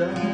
that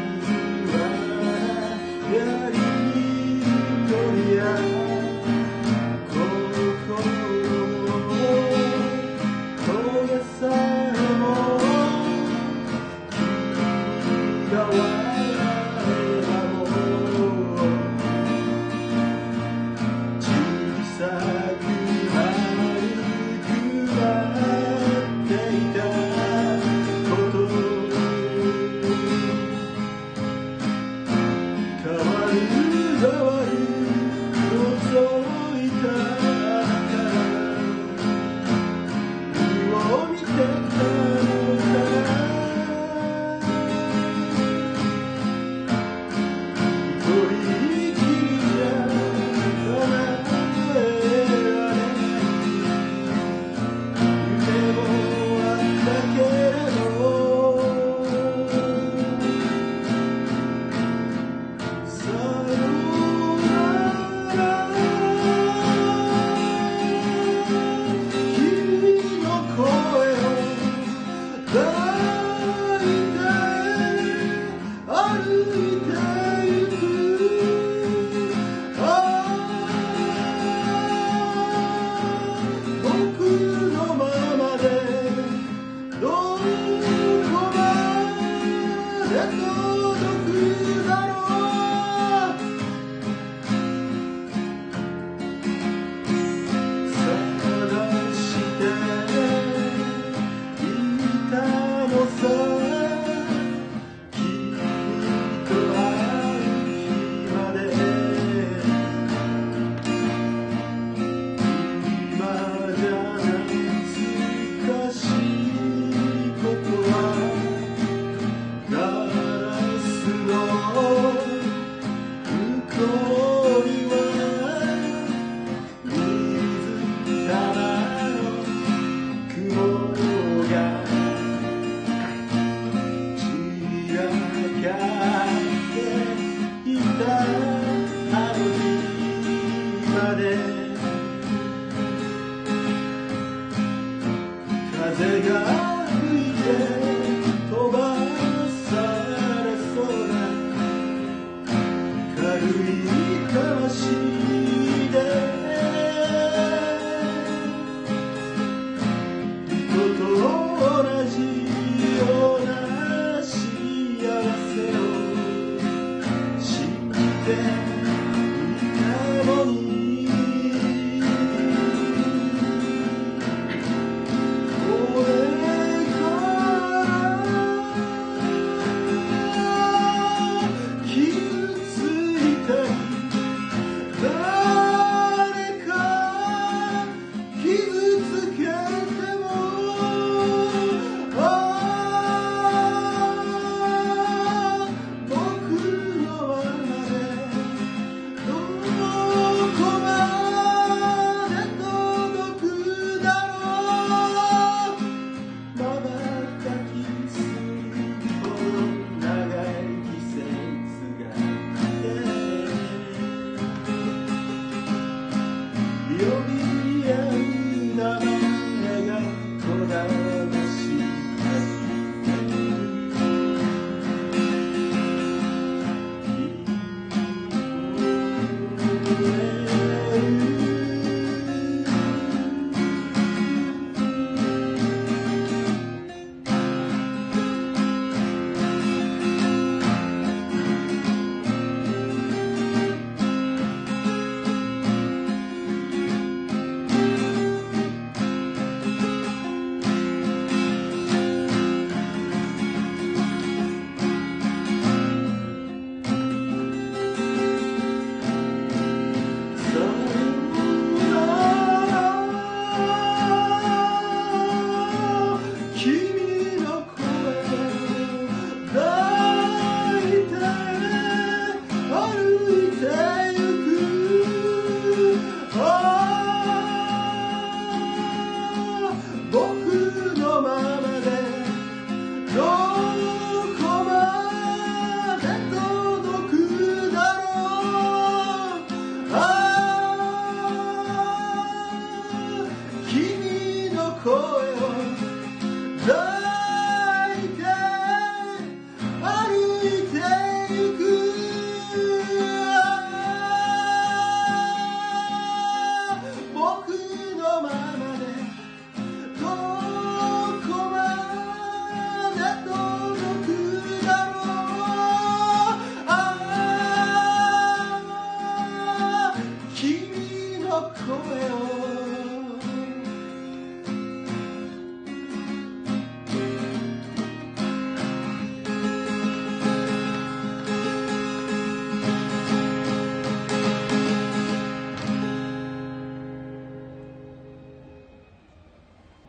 You. oh, oh.